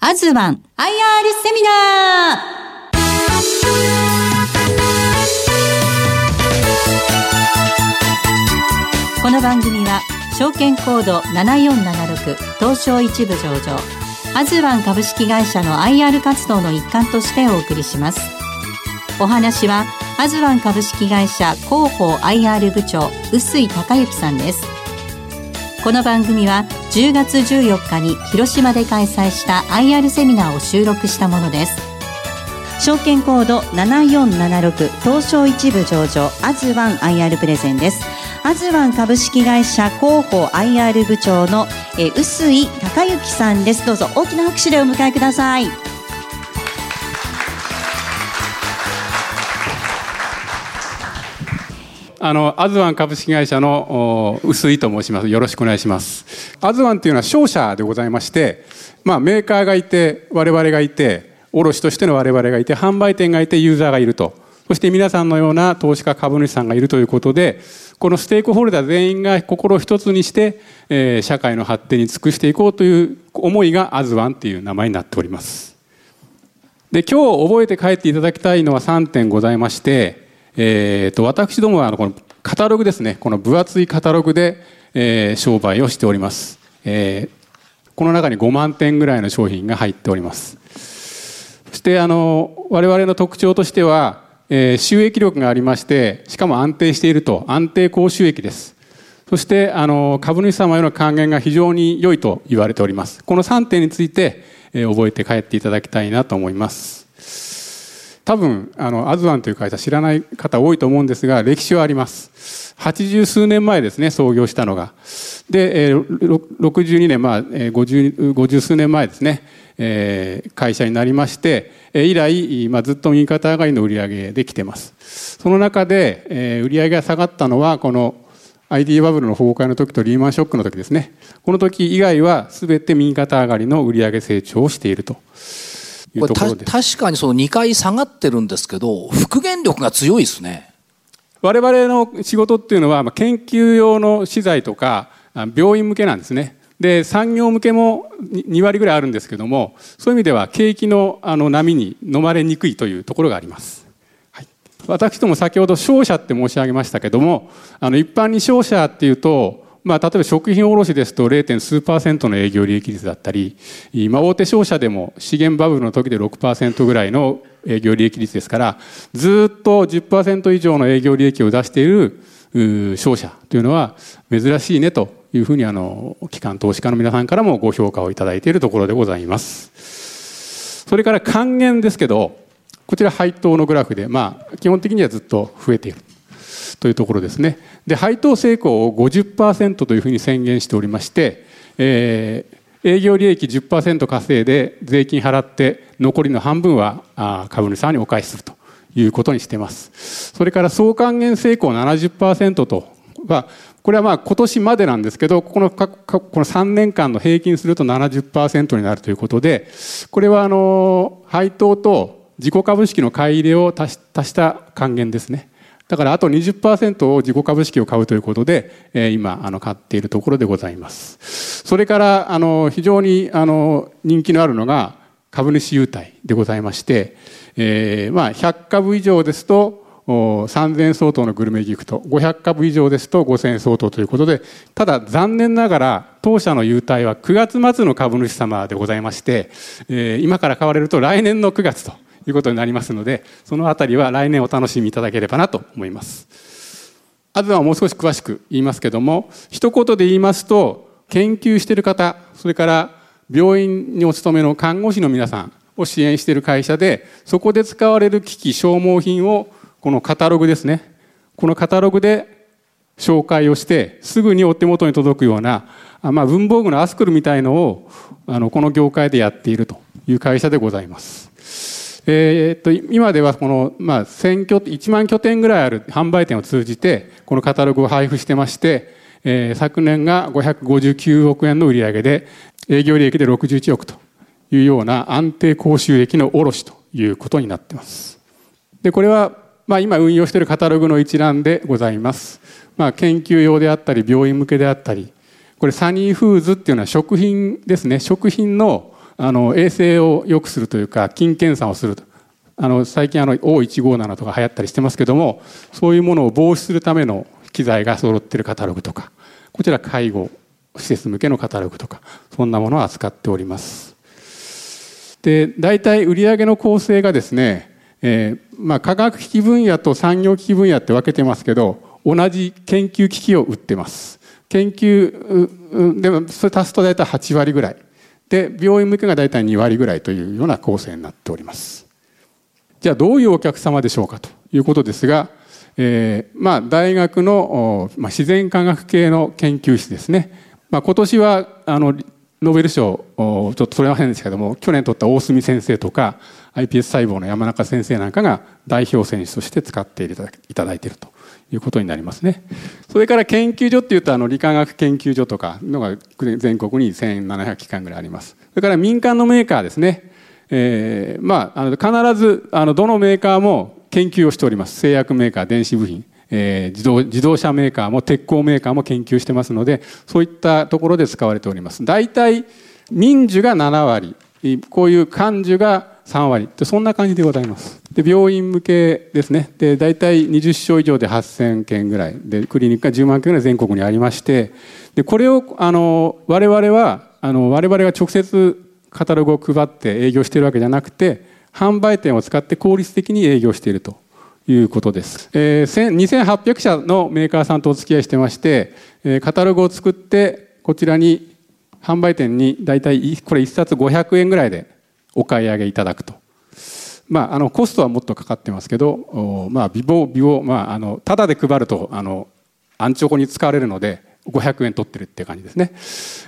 アズワン IR セミナー。この番組は証券コード7476東証一部上場アズワン株式会社の IR 活動の一環としてお送りします。お話はアズワン株式会社広報 IR 部長臼井孝之さんです。この番組は10月14日に広島で開催した IR セミナーを収録したものです。証券コード7476東証一部上場アズワン IR プレゼンです。アズワン株式会社広報 IR 部長の臼井孝之さんです。どうぞ大きな拍手でお迎えください。あのアズワン株式会社の臼井と申します。よろしくお願いします。アズワンというのは商社でございまして、まあ、メーカーがいて我々がいて卸としての我々がいて販売店がいてユーザーがいると。そして皆さんのような投資家株主さんがいるということでこのステークホルダー全員が心を一つにして、えー、社会の発展に尽くしていこうという思いがアズワンという名前になっております。で今日覚えて帰っていただきたいのは3点ございましてえーと、私どもはあのこのカタログですね。この分厚いカタログで、えー、商売をしております、えー、この中に5万点ぐらいの商品が入っております。そしてあの我々の特徴としては、えー、収益力がありましてしかも安定していると。安定高収益です。そしてあの株主様への還元が非常に良いと言われております。この3点について、えー、覚えて帰っていただきたいなと思います。多分あのアズワンという会社知らない方多いと思うんですが歴史はあります。80数年前ですね創業したのが。で、えー、62年まあ 50, 50数年前ですね、え、会社になりまして以来、まあ、ずっと右肩上がりの売り上げできてます。その中で、え、売り上げが下がったのはこの IT バブルの崩壊の時とリーマンショックの時ですね。この時以外は全て右肩上がりの売上成長をしていると。これ確かにその2回下がってるんですけど復元力が強いですね。我々の仕事っていうのは研究用の資材とか病院向けなんですね。で産業向けも2割ぐらいあるんですけどもそういう意味では景気のあの波に飲まれにくいというところがあります、はい、私ども先ほど商社って申し上げましたけどもあの一般に商社っていうとまあ、例えば食品卸ですと 0. 数パーセントの営業利益率だったり、まあ、大手商社でも資源バブルの時で6%ぐらいの営業利益率ですからずっと10%以上の営業利益を出している商社というのは珍しいねというふうにあの機関投資家の皆さんからもご評価をいただいているところでございます。それから還元ですけどこちら配当のグラフで、まあ、基本的にはずっと増えているというところですね。で配当成功を50%というふうに宣言しておりまして、えー、営業利益10%稼いで税金払って残りの半分は株主さんにお返しするということにしていますそれから総還元成功70%とはこれはまあ今年までなんですけどこのこの3年間の平均すると70%になるということでこれはあの配当と自己株式の買い入れを足した還元ですねだからあと20%を自己株式を買うということで、えー、今あの買っているところでございます。それからあの非常にあの人気のあるのが株主優待でございまして、えー、まあ100株以上ですと3000相当のグルメギフト500株以上ですと5000円相当ということでただ残念ながら当社の優待は9月末の株主様でございまして、えー、今から買われると来年の9月ということになりますのでそのあたりは来年お楽しみいただければなと思いますあとはもう少し詳しく言いますけども一言で言いますと研究している方それから病院にお勤めの看護師の皆さんを支援している会社でそこで使われる機器消耗品をこのカタログですねこのカタログで紹介をしてすぐにお手元に届くような、まあ、文房具のアスクルみたいのをあのこの業界でやっているという会社でございます。えー、っと今ではこの、まあ、1拠1万拠点ぐらいある販売店を通じてこのカタログを配布してまして、えー、昨年が559億円の売り上げで営業利益で61億というような安定高収益の卸ということになっています。でこれは、まあ、今運用しているカタログの一覧でございます。まあ、研究用であったり病院向けであったりこれサニーフーズっていうのは食品ですね食品のあの衛生を良くするというか菌検査をすると。あの最近あの O157 とか流行ったりしてますけどもそういうものを防止するための機材が揃ってるカタログとかこちら介護施設向けのカタログとかそんなものを扱っております。で大体売上の構成がですね、えーまあ、科学機器分野と産業機器分野って分けてますけど同じ研究機器を売ってます。研究でもそれ足すと大体8割ぐらい。で病院向けが大体2割ぐらいというような構成になっております。じゃあどういうお客様でしょうかということですが、えー、まあ大学の、まあ、自然科学系の研究室ですね、まあ、今年はあのノーベル賞ちょっと取れませんでしたけども去年取った大隅先生とか iPS 細胞の山中先生なんかが代表選手として使っていただいていると。いうことになりますね。それから研究所っていうとあの理化学研究所とかのが全国に1700機関ぐらいあります。それから民間のメーカーですね。えー、まああの必ずあのどのメーカーも研究をしております。製薬メーカー、電子部品、えー、自動自動車メーカーも鉄鋼メーカーも研究してますので、そういったところで使われております。大体民需が7割、こういう幹樹が3割。そんな感じでございます。で病院向けですね。で大体20床以上で8000件ぐらい。でクリニックが10万件ぐらい全国にありまして。でこれをあの我々はあの我々が直接カタログを配って営業しているわけじゃなくて販売店を使って効率的に営業しているということです、えー、2800社のメーカーさんとお付き合いしてまして、え、カタログを作ってこちらに販売店に大体これ1冊500円ぐらいでお買い上げいただくと。まあ、あのコストはもっとかかってますけど、まあ、美貌美貌、まあ、あのただで配るとあのアンチョコに使われるので500円取ってるって感じですね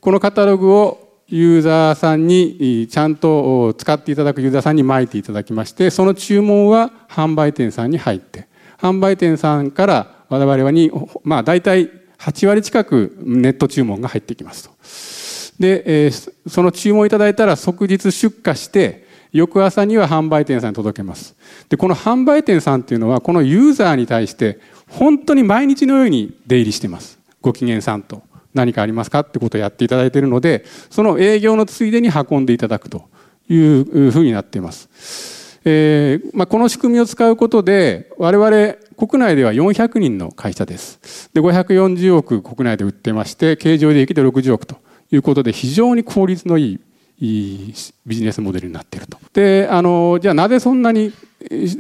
このカタログをユーザーさんにちゃんと使っていただくユーザーさんに巻いていただきましてその注文は販売店さんに入って販売店さんから我々に、まあ、大体8割近くネット注文が入ってきますと。で、えー、その注文いただいたら即日出荷して翌朝には販売店さんに届けます。でこの販売店さんっていうのはこのユーザーに対して本当に毎日のように出入りしてます。ご機嫌さんと。何かありますかってことをやっていただいているのでその営業のついでに運んでいただくと。いうふうになっています、えーまあ、この仕組みを使うことで我々国内では400人の会社です。で540億国内で売ってまして経常利益で60億と。いうことで非常に効率のいいビジネスモデルになっていると。であのじゃあなぜそんなに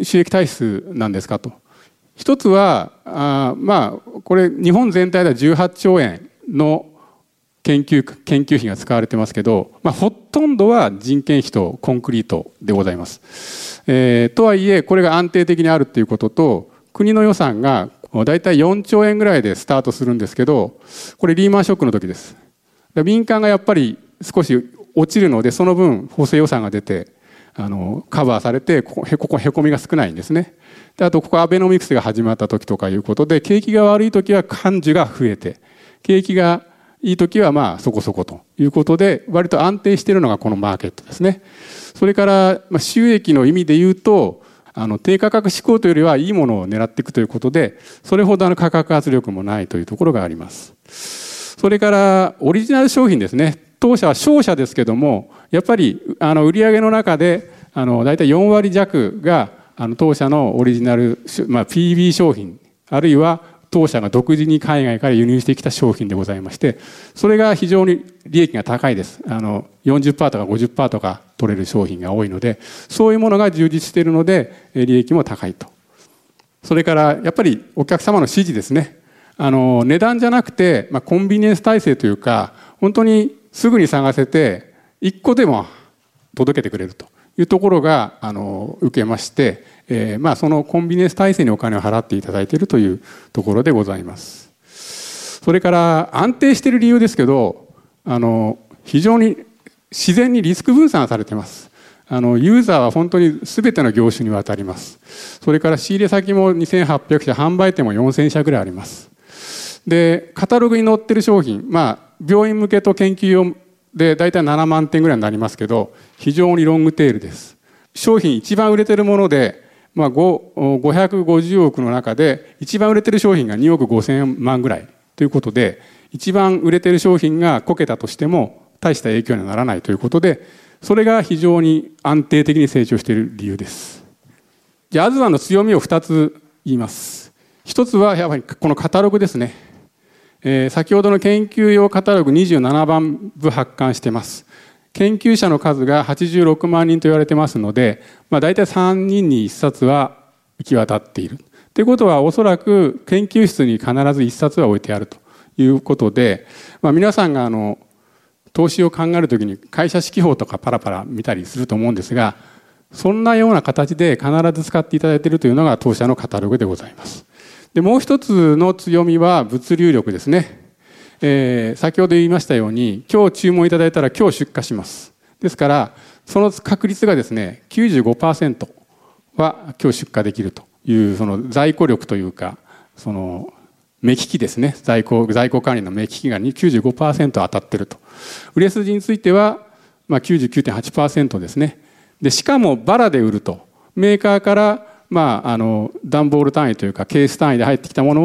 収益体質なんですかと。一つはあまあこれ日本全体では18兆円の研究研究費が使われてますけど、まあ、ほとんどは人件費とコンクリートでございます。えー、とはいえこれが安定的にあるということと国の予算が大体4兆円ぐらいでスタートするんですけどこれリーマンショックの時です。民間がやっぱり少し落ちるのでその分補正予算が出てあのカバーされてここへこへこみが少ないんですね。であとここアベノミクスが始まった時とかいうことで景気が悪い時は幹事が増えて景気がいい時はまあそこそこということで割と安定しているのがこのマーケットですね。それから収益の意味で言うとあの低価格志向というよりはいいものを狙っていくということでそれほどあの価格圧力もないというところがあります。それからオリジナル商品ですね。当社は商社ですけどもやっぱりあの売上の中であの大体4割弱があの当社のオリジナル、まあ、PB 商品あるいは当社が独自に海外から輸入してきた商品でございましてそれが非常に利益が高いです。あの40%とか50%とか取れる商品が多いのでそういうものが充実しているので利益も高いと。それからやっぱりお客様の支持ですね。あの値段じゃなくて、まあ、コンビニエンス体制というか本当にすぐに探せて1個でも届けてくれるというところがあの受けまして、えー、まあそのコンビニエンス体制にお金を払っていただいているというところでございます。それから安定している理由ですけどあの非常に自然にリスク分散されています。あのユーザーは本当に全ての業種にわたります。それから仕入れ先も2800社販売店も4000社ぐらいあります。でカタログに載ってる商品まあ病院向けと研究用で大体7万点ぐらいになりますけど非常にロングテールです。商品一番売れてるもので、まあ、550億の中で一番売れてる商品が2億5000万ぐらいということで一番売れてる商品がこけたとしても大した影響にはならないということでそれが非常に安定的に成長している理由です。じゃあアズワンの強みを2つ言います。一つはやはりこのカタログですね、えー、先ほどの研究用カタログ27番部発刊してます研究者の数が86万人と言われてますので、まあ、大体3人に1冊は行き渡っているということはおそらく研究室に必ず1冊は置いてあるということで、まあ、皆さんがあの投資を考えるときに会社指揮法とかパラパラ見たりすると思うんですがそんなような形で必ず使っていただいているというのが当社のカタログでございます。でもう一つの強みは物流力ですね。えー、先ほど言いましたように今日注文いただいたら今日出荷します。ですからその確率がですね95%は今日出荷できるというその在庫力というかその目利きですね。在庫在庫管理の目利きが95%当たってると。売れ筋については、まあ、99.8%ですね。でしかもバラで売るとメーカーからまああの段ボール単位というかケース単位で入ってきたもの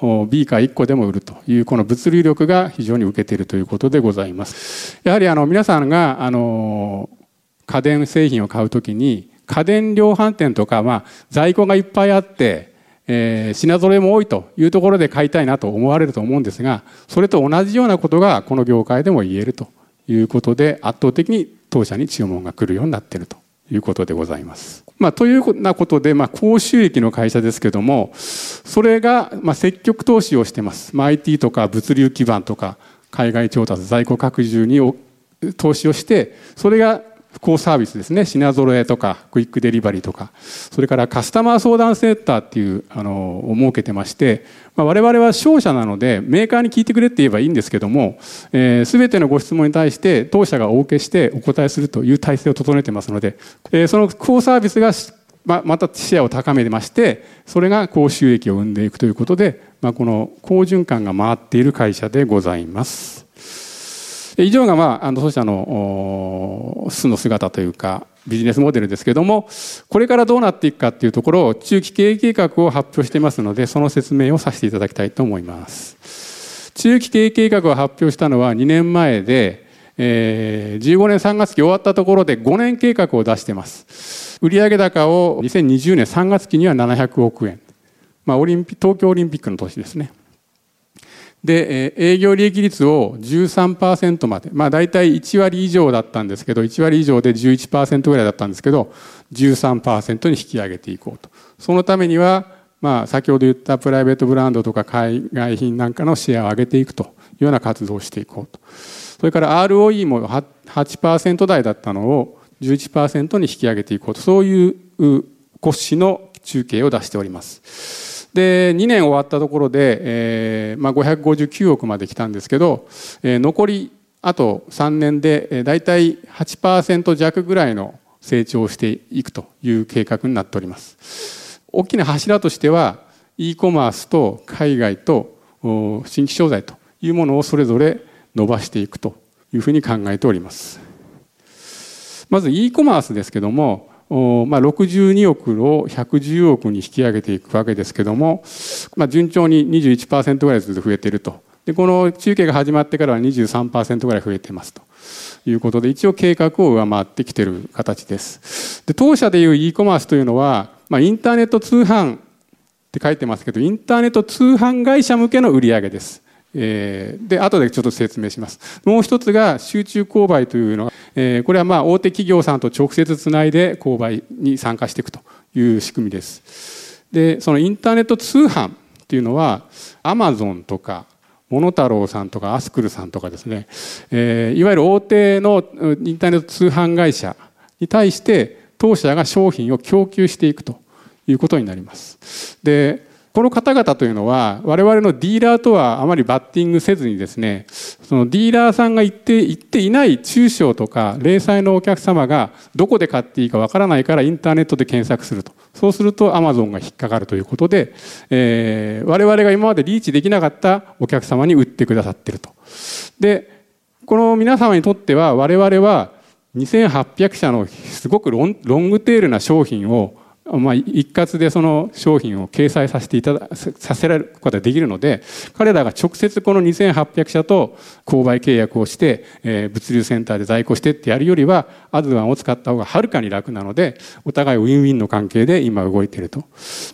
をビーカー1個でも売るというこの物流力が非常に受けているということでございます。やはりあの皆さんがあの家電製品を買うときに家電量販店とか、まあ、在庫がいっぱいあって、えー、品揃えも多いというところで買いたいなと思われると思うんですがそれと同じようなことがこの業界でも言えるということで圧倒的に当社に注文が来るようになっているということでございます。まあ、というようなことで、まあ、高収益の会社ですけども、それが、まあ、積極投資をしてます。まあ、IT とか物流基盤とか、海外調達、在庫拡充に投資をして、それが高サービスですね品揃えとかクイックデリバリーとかそれからカスタマー相談センターっていうあのを設けてまして、まあ、我々は商社なのでメーカーに聞いてくれって言えばいいんですけども、えー、全てのご質問に対して当社がお受けしてお答えするという体制を整えてますので、えー、その高サービスがままたシェアを高めてましてそれが高収益を生んでいくということで、まあ、この好循環が回っている会社でございます。以上が、まあ、あの当社の素の姿というかビジネスモデルですけれどもこれからどうなっていくかっていうところを中期経営計画を発表していますのでその説明をさせていただきたいと思います。中期経営計画を発表したのは2年前で、えー、15年3月期終わったところで5年計画を出しています。売上高を2020年3月期には700億円、まあ、オリンピ東京オリンピックの年ですね。で営業利益率を13%までまあ大体1割以上だったんですけど1割以上で11%ぐらいだったんですけど13%に引き上げていこうと。そのためにはまあ先ほど言ったプライベートブランドとか海外品なんかのシェアを上げていくというような活動をしていこうと。それから ROE も8%台だったのを11%に引き上げていこうと。そういう骨子の中継を出しております。で2年終わったところで、えーまあ、559億まで来たんですけど、えー、残りあと3年で、え、大体8%弱ぐらいの成長をしていくという計画になっております。大きな柱としては e コマースと海外と新規商材というものをそれぞれ伸ばしていくというふうに考えております。まず e コマースですけどもまあ、62億を110億に引き上げていくわけですけども、まあ、順調に21%ぐらいずつ増えていると。でこの中継が始まってからは23%ぐらい増えていますと。いうことで一応計画を上回ってきている形です。で当社でいう e コマースというのは、まあ、インターネット通販って書いてますけどインターネット通販会社向けの売り上げです。えー、で後でちょっと説明します。もう一つが集中購買というのは、えー、これはまあ大手企業さんと直接つないで購買に参加していくという仕組みです。でそのインターネット通販っていうのはアマゾンとかモノタロウさんとかアスクルさんとかですね、えー、いわゆる大手のインターネット通販会社に対して当社が商品を供給していくということになります。でこの方々というのは我々のディーラーとはあまりバッティングせずにですねそのディーラーさんが言って言っていない中小とか零細のお客様がどこで買っていいかわからないからインターネットで検索するとそうするとアマゾンが引っかかるということで、えー、我々が今までリーチできなかったお客様に売ってくださってると。でこの皆様にとっては我々は2800社のすごくロングテールな商品をまあ、一括でその商品を掲載させていたださせられることができるので彼らが直接この2800社と購買契約をして、えー、物流センターで在庫してってやるよりはアズワンを使った方がはるかに楽なのでお互いウィンウィンの関係で今動いていると。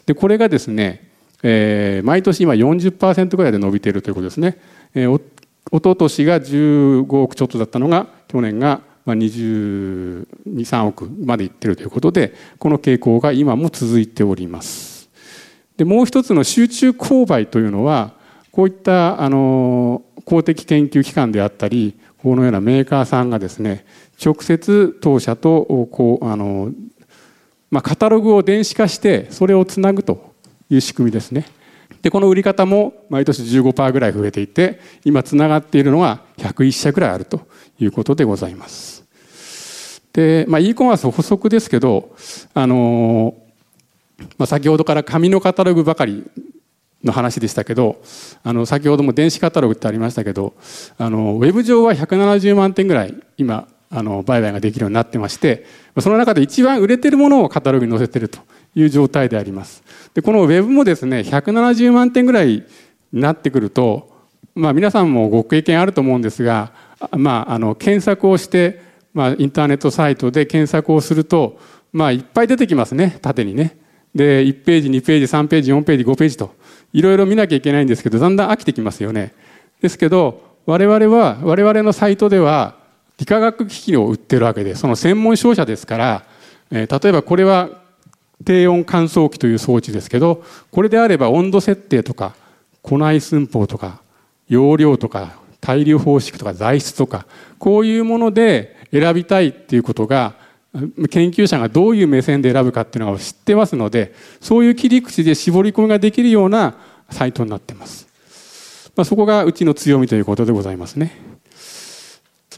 でこれがですね、えー、毎年今40%ぐらいで伸びているということですね、えー、お一昨年が15億ちょっとだったのが去年がまあ22、3億までいってるということで、この傾向が今も続いております。で、もう一つの集中購買というのは、こういったあの公的研究機関であったり、このようなメーカーさんがですね、直接当社とこうあの、まあ、カタログを電子化してそれをつなぐという仕組みですね。でこの売り方も毎年15%ぐらい増えていて今つながっているのは101社ぐらいあるということでございます。で、まあ、e コマース補足ですけど、あのまあ、先ほどから紙のカタログばかりの話でしたけどあの先ほども電子カタログってありましたけどあのウェブ上は170万点ぐらい今あの売買ができるようになってましてその中で一番売れてるものをカタログに載せてるという状態でありますでこのウェブもですね170万点ぐらいになってくると、まあ、皆さんもご経験あると思うんですが、まあ、あの検索をしてまあ、インターネットサイトで検索をすると、まあ、いっぱい出てきますね縦にね。で1ページ2ページ3ページ4ページ5ページといろいろ見なきゃいけないんですけどだんだん飽きてきますよね。ですけど我々は我々のサイトでは理化学機器を売ってるわけでその専門商社ですから、えー、例えばこれは低温乾燥機という装置ですけどこれであれば温度設定とか庫内寸法とか容量とか対流方式とか材質とかこういうもので選びたいっていうことが研究者がどういう目線で選ぶかっていうのを知ってますのでそういう切り口で絞り込みができるようなサイトになってます、まあ、そこがうちの強みということでございますね。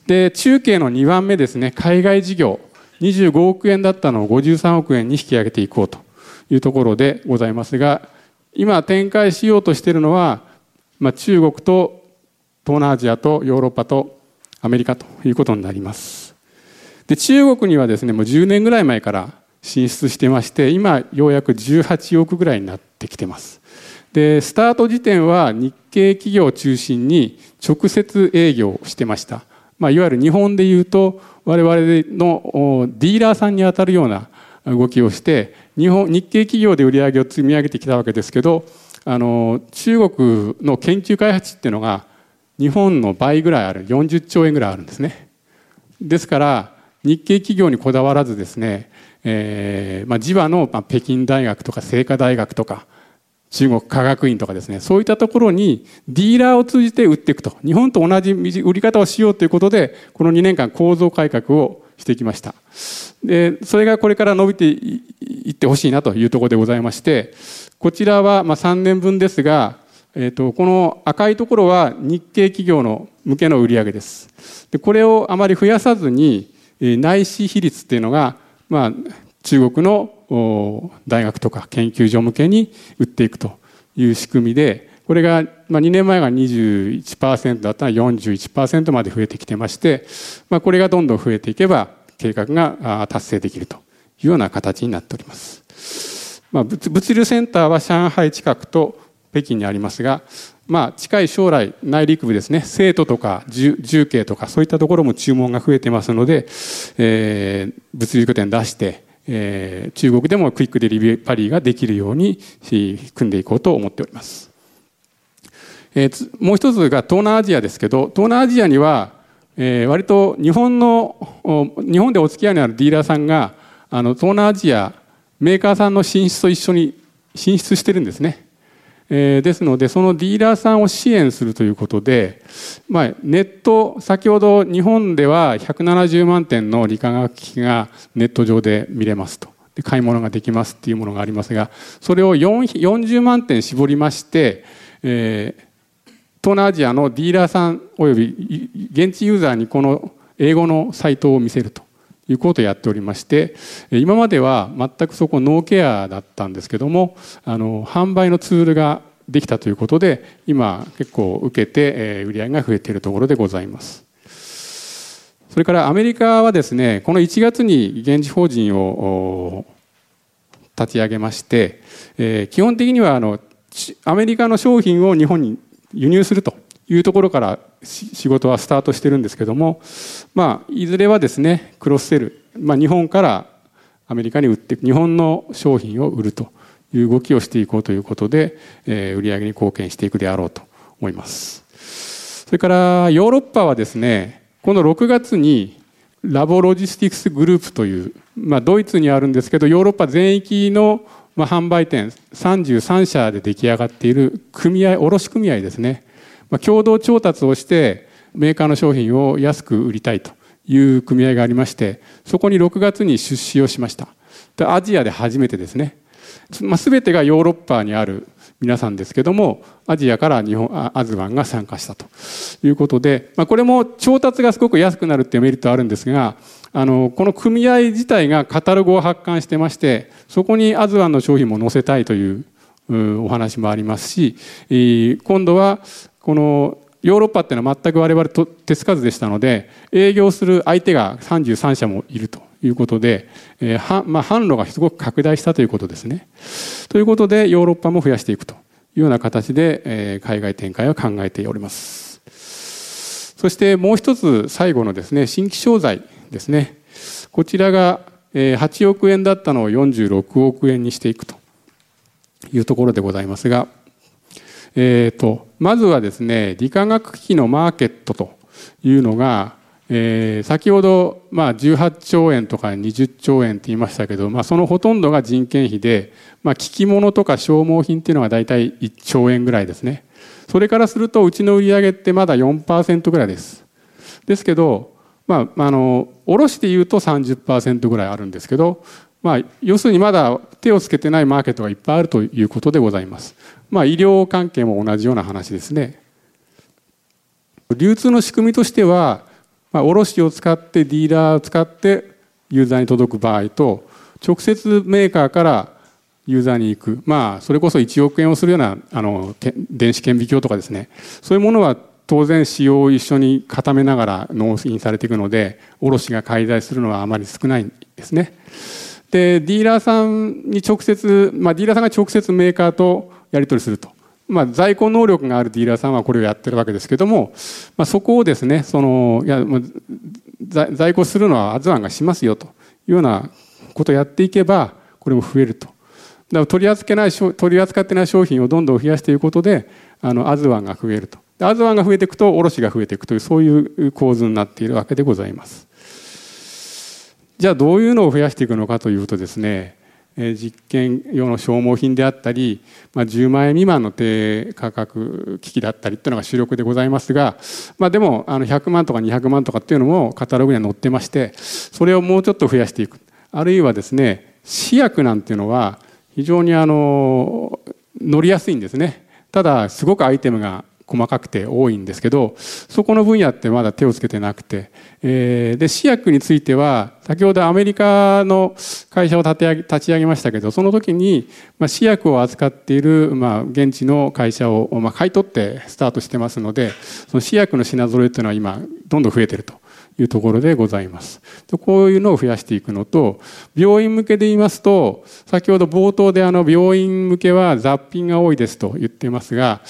で中継の2番目ですね。海外事業。25億円だったのを53億円に引き上げていこうというところでございますが今展開しようとしているのは、まあ、中国と東南アジアとヨーロッパとアメリカということになります。で中国にはですねもう10年ぐらい前から進出してまして今ようやく18億ぐらいになってきてます。でスタート時点は日系企業を中心に直接営業してました、まあ、いわゆる日本でいうと我々のディーラーさんにあたるような動きをして日本日系企業で売り上げを積み上げてきたわけですけどあの中国の研究開発っていうのが日本の倍ぐらいある40兆円ぐらいあるんですね。ですから日系企業にこだわらずですね、えーまあ、地場の北京大学とか清華大学とか中国科学院とかですねそういったところにディーラーを通じて売っていくと。日本と同じ売り方をしようということでこの2年間構造改革をしてきました。でそれがこれから伸びていってほしいなというところでございましてこちらはまあ3年分ですが、えー、とこの赤いところは日系企業の向けの売り上げです。でこれをあまり増やさずに内視比率っていうのが、まあ、中国の大学とか研究所向けに売っていくという仕組みでこれが、まあ、2年前が21%だったら41%まで増えてきてまして、まあ、これがどんどん増えていけば計画が達成できるというような形になっております。まあ、物流センターは上海近くと北京にありますが、まあ、近い将来内陸部ですね生徒とか重慶とかそういったところも注文が増えてますので、えー、物流拠点出して、えー、中国でもクイックデリバリーができるように組んでいこうと思っております、えー、もう一つが東南アジアですけど東南アジアには、えー、割と日本の日本でお付き合いのあるディーラーさんがあの東南アジアメーカーさんの進出と一緒に進出してるんですね。えー、ですのでそのディーラーさんを支援するということで、まあ、ネット先ほど日本では170万点の理化学機器がネット上で見れますと。で買い物ができますっていうものがありますがそれを40万点絞りまして、えー、東南アジアのディーラーさんおよび現地ユーザーにこの英語のサイトを見せると。いうことをやっておりまして今までは全くそこノーケアだったんですけどもあの販売のツールができたということで今結構受けて売り上げが増えているところでございます。それからアメリカはですねこの1月に現地法人を立ち上げまして、基本的にはあのアメリカの商品を日本に輸入するというところから仕事はスタートしてるんですけども、まあ、いずれはですねクロスセル、まあ、日本からアメリカに売って日本の商品を売るという動きをしていこうということで、えー、売上に貢献していくであろうと思います。それからヨーロッパはですねこの6月に Lab Logistics Group という、まあ、ドイツにあるんですけどヨーロッパ全域の、販売店33社で出来上がっている組合卸組合ですね、まあ、共同調達をしてメーカーの商品を安く売りたいという組合がありましてそこに6月に出資をしました。でアジアで初めてですね、まあ、全てがヨーロッパにある皆さんですけどもアジアから日本アズワンが参加したということで、まあ、これも調達がすごく安くなるっていうメリットあるんですがあのこの組合自体がカタログを発刊してましてそこにアズワンの商品も載せたいというお話もありますし今度はこのヨーロッパっていうのは全く我々と手つかずでしたので営業する相手が33社もいるということで、えーまあ、販路がすごく拡大したということですね。ということでヨーロッパも増やしていくというような形で、えー、海外展開を考えております。そしてもう一つ最後のですね新規商材ですねこちらが8億円だったのを46億円にしていくというところでございますが、えーと、まずはですね理化学機器のマーケットというのが、えー、先ほど、まあ、18兆円とか20兆円って言いましたけど、まあ、そのほとんどが人件費で、まあ、機器物とか消耗品っていうのが大体1兆円ぐらいですね。それからするとうちの売り上げってまだ4%ぐらいです。ですけどまあ、あの卸でいうと30%ぐらいあるんですけど、まあ、要するにまだ手をつけてないマーケットがいっぱいあるということでございます。まあ、医療関係も同じような話ですね。流通の仕組みとしては、まあ、卸を使ってディーラーを使ってユーザーに届く場合と直接メーカーからユーザーに行くまあそれこそ1億円をするようなあの電子顕微鏡とかですねそういうものは当然使用を一緒に固めながら納品されていくので卸が介在するのはあまり少ないんですね。でディーラーさんに直接、まあ、ディーラーさんが直接メーカーとやり取りすると、まあ、在庫能力があるディーラーさんはこれをやってるわけですけども、まあ、そこをですねそのいや在庫するのはアズワンがしますよというようなことをやっていけばこれも増えると。だから取り扱ってない取り扱ってない商品をどんどん増やしていくことであのアズワンが増えると。アズワンが増えていくと卸が増えていくというそういう構図になっているわけでございます。じゃあどういうのを増やしていくのかというとですね実験用の消耗品であったり、まあ、10万円未満の低価格機器だったりっていうのが主力でございますが、まあ、でもあの100万とか200万とかっていうのもカタログには載ってましてそれをもうちょっと増やしていく。あるいはですね試薬なんていうのは非常にあの乗りやすいんですね。ただすごくアイテムが細かくて多いんですけどそこの分野ってまだ手をつけてなくて、えー、で試薬については先ほどアメリカの会社を立て上げ立ち上げましたけどその時に、まあ、試薬を扱っている、まあ、現地の会社を、まあ、買い取ってスタートしてますのでその試薬の品揃えというのは今どんどん増えてると。いうところでございます。こういうのを増やしていくのと病院向けで言いますと先ほど冒頭であの病院向けは雑品が多いですと言ってますが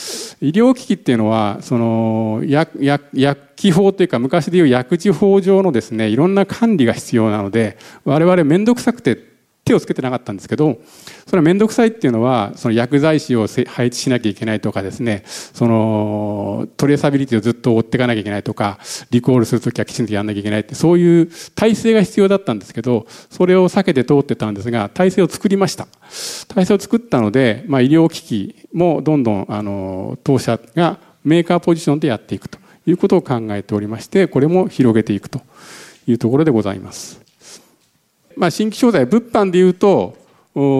医療機器っていうのはその薬薬機法というか昔でいう薬事法上のですねいろんな管理が必要なので我々面倒くさくて手をつけてなかったんですけどそれは面倒くさいっていうのはその薬剤師を配置しなきゃいけないとかですねそのトレーサビリティをずっと追っていかなきゃいけないとかリコールする時はきちんとやんなきゃいけないってそういう体制が必要だったんですけどそれを避けて通ってたんですが体制を作りました体制を作ったので、まあ、医療機器もどんどんあの当社がメーカーポジションでやっていくということを考えておりましてこれも広げていくというところでございます。まあ、新規商材物販でいうと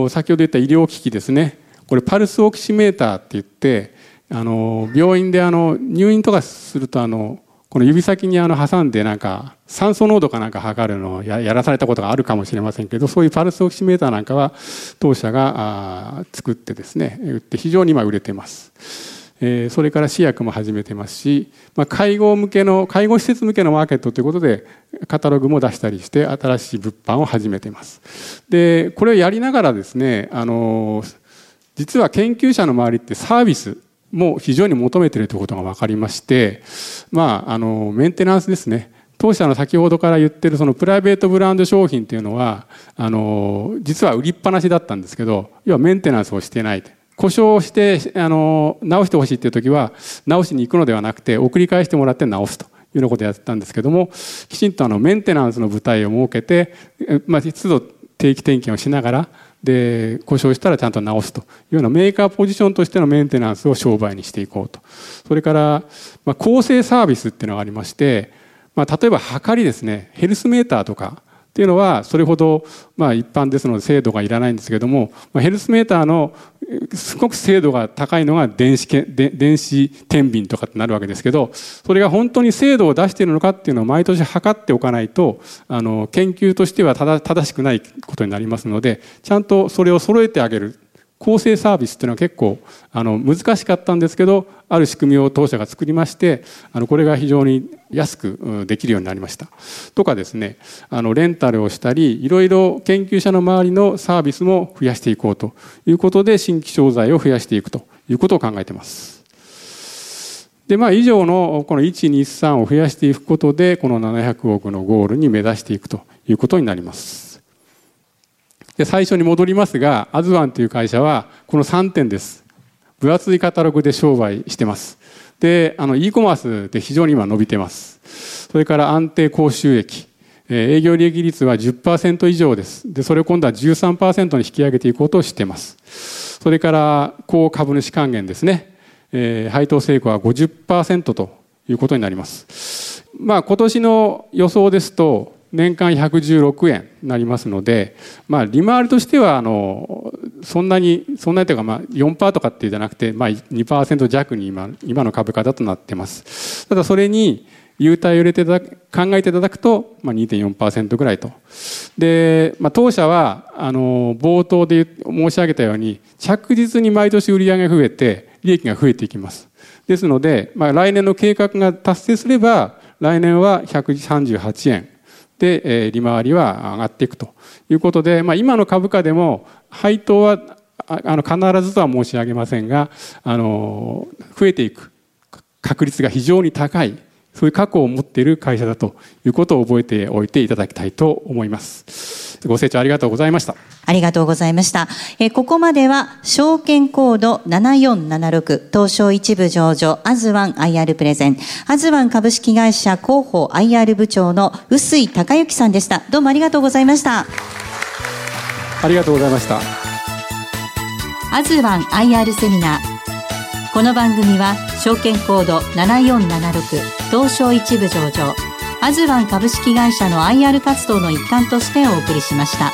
先ほど言った医療機器ですねこれパルスオキシメーターって言ってあの病院であの入院とかするとあのこの指先にあの挟んでなんか酸素濃度かなんか測るのをやらされたことがあるかもしれませんけどそういうパルスオキシメーターなんかは当社が作ってですね売って非常に今売れてます。えー、それから試薬も始めてますし、まあ、介護向けの介護施設向けのマーケットということでカタログも出したりして新しい物販を始めてます。でこれをやりながらですねあの実は研究者の周りってサービスも非常に求めているということが分かりましてまああのメンテナンスですね。当社の先ほどから言ってるそのプライベートブランド商品っていうのはあの実は売りっぱなしだったんですけど要はメンテナンスをしてない故障してあの直してほしいっていう時は直しに行くのではなくて送り返してもらって直すというようなことをやってたんですけどもきちんとあのメンテナンスの部隊を設けて、まあ、都度定期点検をしながらで故障したらちゃんと直すというようなメーカーポジションとしてのメンテナンスを商売にしていこうと。それから、まあ、構成サービスっていうのがありましてまあ、例えば測りですね。ヘルスメーターとかっていうのはそれほどまあ一般ですので精度がいらないんですけどもヘルスメーターのすごく精度が高いのが電子電子天秤とかってなるわけですけどそれが本当に精度を出しているのかっていうのを毎年測っておかないとあの研究としては正しくないことになりますのでちゃんとそれを揃えてあげる。構成サービスっていうのは結構あの難しかったんですけどある仕組みを当社が作りましてあのこれが非常に安くできるようになりました。とかですねあのレンタルをしたりいろいろ研究者の周りのサービスも増やしていこうということで新規商材を増やしていくということを考えてます。でまあ以上のこの123を増やしていくことでこの700億のゴールに目指していくということになります。で最初に戻りますがアズワンという会社はこの3点です。分厚いカタログで商売してます。であの e コマースで非常に今伸びてます。それから安定高収益。営業利益率は10%以上です。でそれを今度は13%に引き上げていこうとしてます。それから高株主還元ですね、えー、配当成功は50%ということになります。まあ今年の予想ですと年間116円になりますので、まあ、利回りとしてはあのそんなにそんなにというかまあ4%とかっていうじゃなくて、まあ、2%弱に今今の株価だとなってます。ただそれに優待を入れて考えていただくと、まあ、2.4%ぐらいと。で、まあ、当社はあの冒頭で申し上げたように着実に毎年売り上げが増えて利益が増えていきます。ですので、まあ、来年の計画が達成すれば来年は138円で、え利回りは上がっていくということで、まあ、今の株価でも配当はあの必ずとは申し上げませんがあの増えていく確率が非常に高いそういう過去を持っている会社だということを覚えておいていただきたいと思います。ご清聴ありがとうございました。ありがとうございました。えここまでは、証券コード7476、東証一部上場、アズワン IR プレゼン、アズワン株式会社広報 IR 部長の臼井隆之さんでした。どうもありがとうございました。ありがとうございました。アズワン IR セミナー。この番組は、証券コード7476、東証一部上場、アズワン株式会社の IR 活動の一環としてお送りしました。